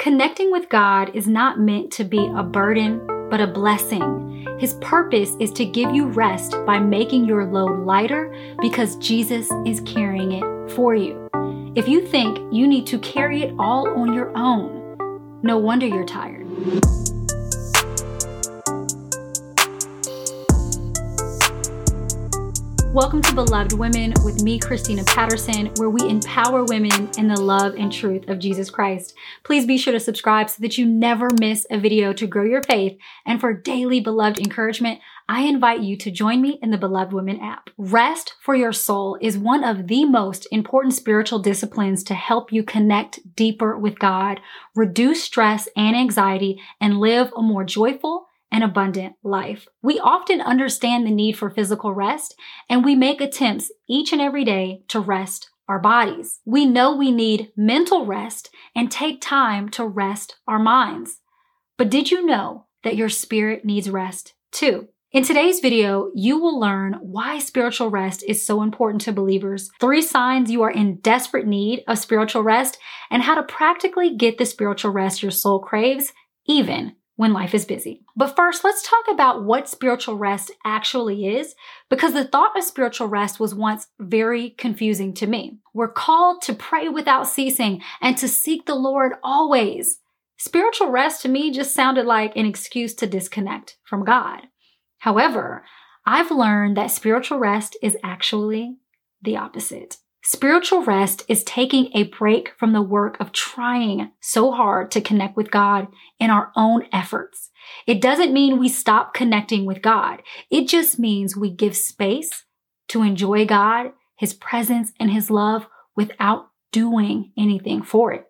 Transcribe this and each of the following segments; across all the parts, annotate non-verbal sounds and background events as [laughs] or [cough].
Connecting with God is not meant to be a burden, but a blessing. His purpose is to give you rest by making your load lighter because Jesus is carrying it for you. If you think you need to carry it all on your own, no wonder you're tired. Welcome to Beloved Women with me, Christina Patterson, where we empower women in the love and truth of Jesus Christ. Please be sure to subscribe so that you never miss a video to grow your faith. And for daily beloved encouragement, I invite you to join me in the Beloved Women app. Rest for your soul is one of the most important spiritual disciplines to help you connect deeper with God, reduce stress and anxiety, and live a more joyful, an abundant life. We often understand the need for physical rest and we make attempts each and every day to rest our bodies. We know we need mental rest and take time to rest our minds. But did you know that your spirit needs rest too? In today's video, you will learn why spiritual rest is so important to believers, three signs you are in desperate need of spiritual rest, and how to practically get the spiritual rest your soul craves, even when life is busy. But first, let's talk about what spiritual rest actually is, because the thought of spiritual rest was once very confusing to me. We're called to pray without ceasing and to seek the Lord always. Spiritual rest to me just sounded like an excuse to disconnect from God. However, I've learned that spiritual rest is actually the opposite. Spiritual rest is taking a break from the work of trying so hard to connect with God in our own efforts. It doesn't mean we stop connecting with God. It just means we give space to enjoy God, His presence, and His love without doing anything for it.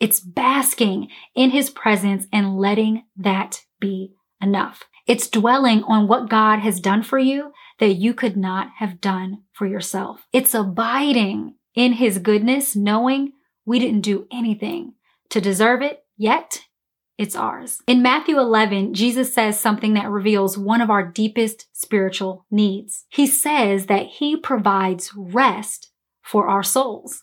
It's basking in His presence and letting that be enough. It's dwelling on what God has done for you that you could not have done for yourself. It's abiding in his goodness, knowing we didn't do anything to deserve it, yet it's ours. In Matthew 11, Jesus says something that reveals one of our deepest spiritual needs. He says that he provides rest for our souls.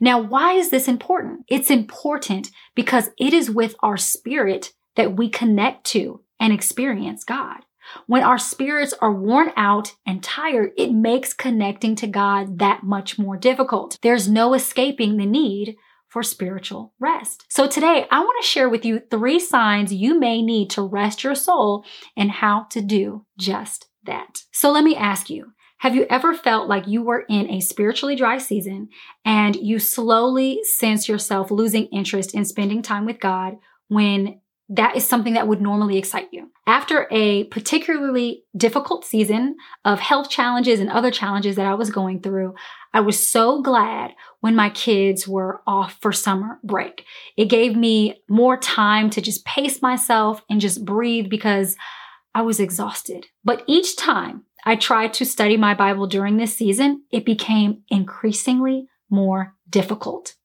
Now, why is this important? It's important because it is with our spirit that we connect to and experience God. When our spirits are worn out and tired, it makes connecting to God that much more difficult. There's no escaping the need for spiritual rest. So today I want to share with you three signs you may need to rest your soul and how to do just that. So let me ask you, have you ever felt like you were in a spiritually dry season and you slowly sense yourself losing interest in spending time with God when that is something that would normally excite you. After a particularly difficult season of health challenges and other challenges that I was going through, I was so glad when my kids were off for summer break. It gave me more time to just pace myself and just breathe because I was exhausted. But each time I tried to study my Bible during this season, it became increasingly more difficult.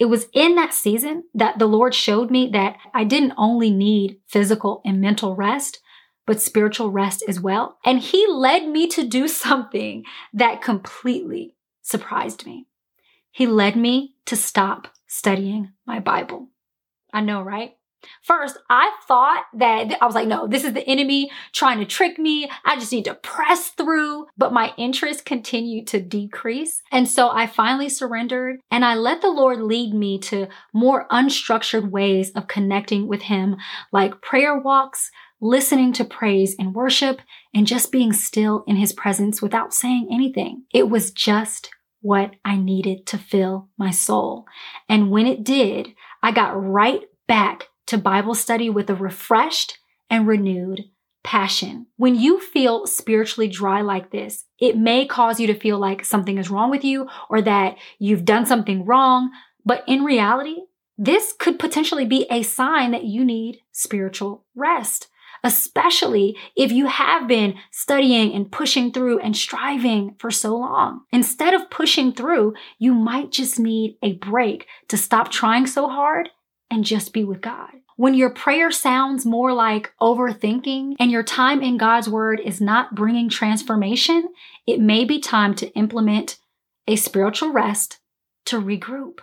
It was in that season that the Lord showed me that I didn't only need physical and mental rest, but spiritual rest as well. And He led me to do something that completely surprised me. He led me to stop studying my Bible. I know, right? First, I thought that I was like, no, this is the enemy trying to trick me. I just need to press through. But my interest continued to decrease. And so I finally surrendered and I let the Lord lead me to more unstructured ways of connecting with Him, like prayer walks, listening to praise and worship, and just being still in His presence without saying anything. It was just what I needed to fill my soul. And when it did, I got right back to Bible study with a refreshed and renewed passion. When you feel spiritually dry like this, it may cause you to feel like something is wrong with you or that you've done something wrong. But in reality, this could potentially be a sign that you need spiritual rest, especially if you have been studying and pushing through and striving for so long. Instead of pushing through, you might just need a break to stop trying so hard and just be with God. When your prayer sounds more like overthinking and your time in God's word is not bringing transformation, it may be time to implement a spiritual rest to regroup.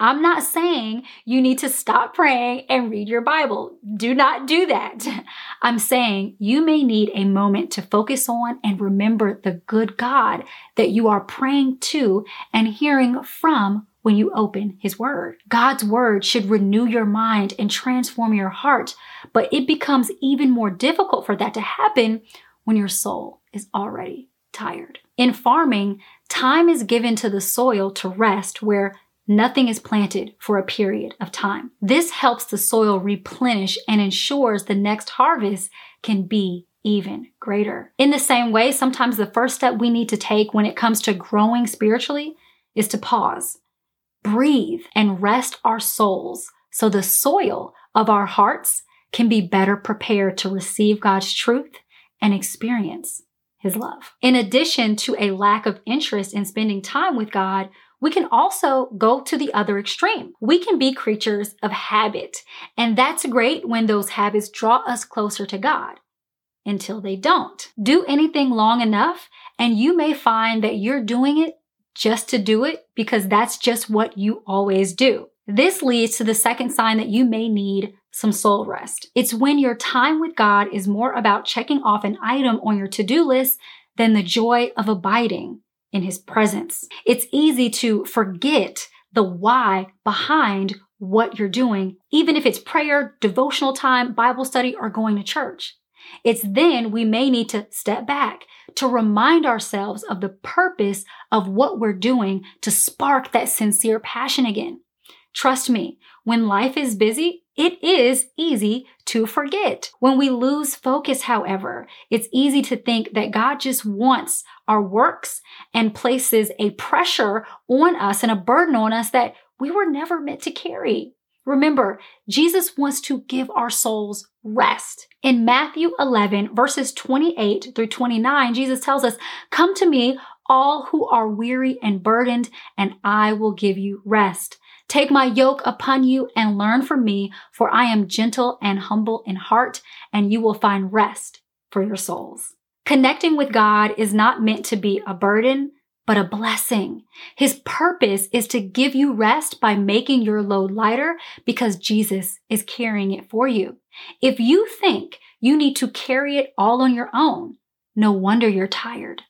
I'm not saying you need to stop praying and read your Bible. Do not do that. [laughs] I'm saying you may need a moment to focus on and remember the good God that you are praying to and hearing from when you open His Word. God's Word should renew your mind and transform your heart, but it becomes even more difficult for that to happen when your soul is already tired. In farming, time is given to the soil to rest where nothing is planted for a period of time. This helps the soil replenish and ensures the next harvest can be even greater. In the same way, sometimes the first step we need to take when it comes to growing spiritually is to pause, breathe, and rest our souls so the soil of our hearts can be better prepared to receive God's truth and experience his love. In addition to a lack of interest in spending time with God, we can also go to the other extreme. We can be creatures of habit, and that's great when those habits draw us closer to God until they don't. Do anything long enough, and you may find that you're doing it just to do it because that's just what you always do. This leads to the second sign that you may need some soul rest. It's when your time with God is more about checking off an item on your to do list than the joy of abiding in His presence. It's easy to forget the why behind what you're doing, even if it's prayer, devotional time, Bible study, or going to church. It's then we may need to step back to remind ourselves of the purpose of what we're doing to spark that sincere passion again. Trust me, when life is busy, it is easy to forget. When we lose focus, however, it's easy to think that God just wants our works and places a pressure on us and a burden on us that we were never meant to carry. Remember, Jesus wants to give our souls rest. In Matthew 11, verses 28 through 29, Jesus tells us, Come to me, all who are weary and burdened, and I will give you rest. Take my yoke upon you and learn from me, for I am gentle and humble in heart, and you will find rest for your souls. Connecting with God is not meant to be a burden, but a blessing. His purpose is to give you rest by making your load lighter because Jesus is carrying it for you. If you think you need to carry it all on your own, no wonder you're tired.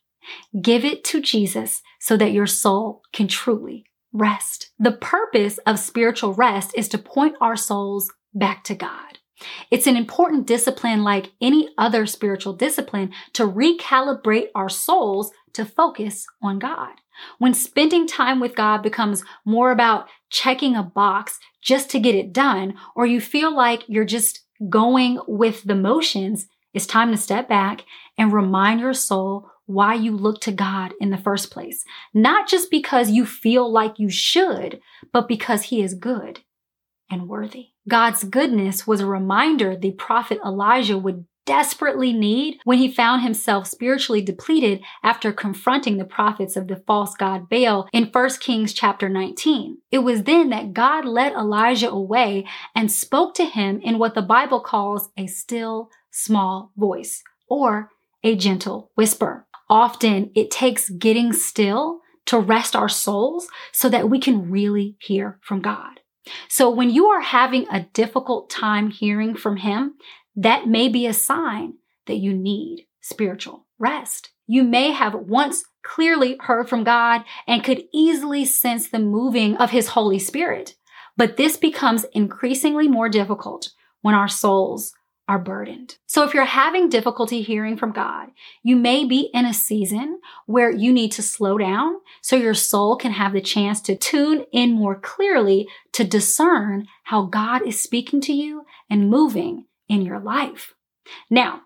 Give it to Jesus so that your soul can truly rest. The purpose of spiritual rest is to point our souls back to God. It's an important discipline like any other spiritual discipline to recalibrate our souls to focus on God. When spending time with God becomes more about checking a box just to get it done, or you feel like you're just going with the motions, it's time to step back and remind your soul why you look to God in the first place. Not just because you feel like you should, but because He is good and worthy. God's goodness was a reminder the prophet Elijah would desperately need when he found himself spiritually depleted after confronting the prophets of the false god Baal in 1 Kings chapter 19. It was then that God led Elijah away and spoke to him in what the Bible calls a still small voice or a gentle whisper. Often it takes getting still to rest our souls so that we can really hear from God. So when you are having a difficult time hearing from Him, that may be a sign that you need spiritual rest. You may have once clearly heard from God and could easily sense the moving of His Holy Spirit. But this becomes increasingly more difficult when our souls are burdened. So if you're having difficulty hearing from God, you may be in a season where you need to slow down so your soul can have the chance to tune in more clearly to discern how God is speaking to you and moving in your life. Now,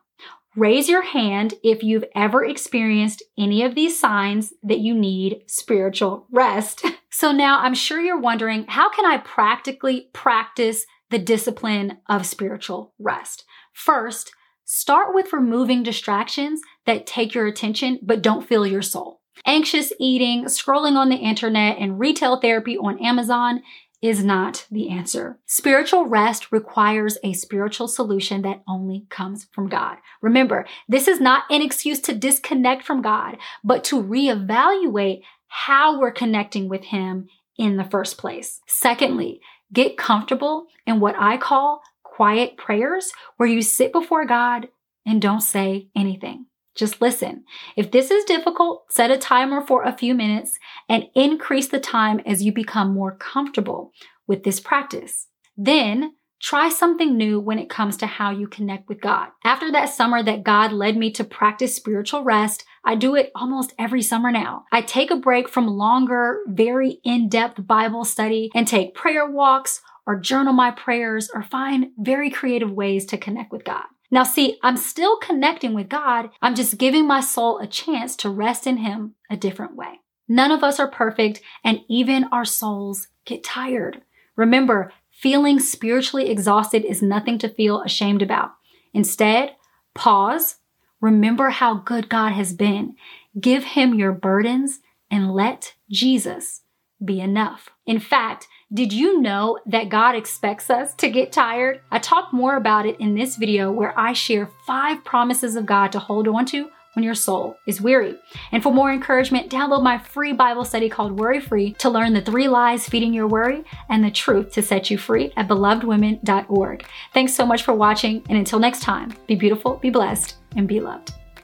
raise your hand if you've ever experienced any of these signs that you need spiritual rest. [laughs] So now I'm sure you're wondering, how can I practically practice the discipline of spiritual rest. First, start with removing distractions that take your attention but don't fill your soul. Anxious eating, scrolling on the internet, and retail therapy on Amazon is not the answer. Spiritual rest requires a spiritual solution that only comes from God. Remember, this is not an excuse to disconnect from God, but to reevaluate how we're connecting with Him in the first place. Secondly, get comfortable in what I call quiet prayers where you sit before God and don't say anything. Just listen. If this is difficult, set a timer for a few minutes and increase the time as you become more comfortable with this practice. Then Try something new when it comes to how you connect with God. After that summer that God led me to practice spiritual rest, I do it almost every summer now. I take a break from longer, very in depth Bible study and take prayer walks or journal my prayers or find very creative ways to connect with God. Now, see, I'm still connecting with God. I'm just giving my soul a chance to rest in Him a different way. None of us are perfect, and even our souls get tired. Remember, feeling spiritually exhausted is nothing to feel ashamed about. Instead, pause, remember how good God has been, give Him your burdens, and let Jesus be enough. In fact, did you know that God expects us to get tired? I talk more about it in this video where I share five promises of God to hold on to when your soul is weary. And for more encouragement, download my free Bible study called Worry Free to learn the three lies feeding your worry and the truth to set you free at belovedwomen.org. Thanks so much for watching, and until next time, be beautiful, be blessed, and be loved.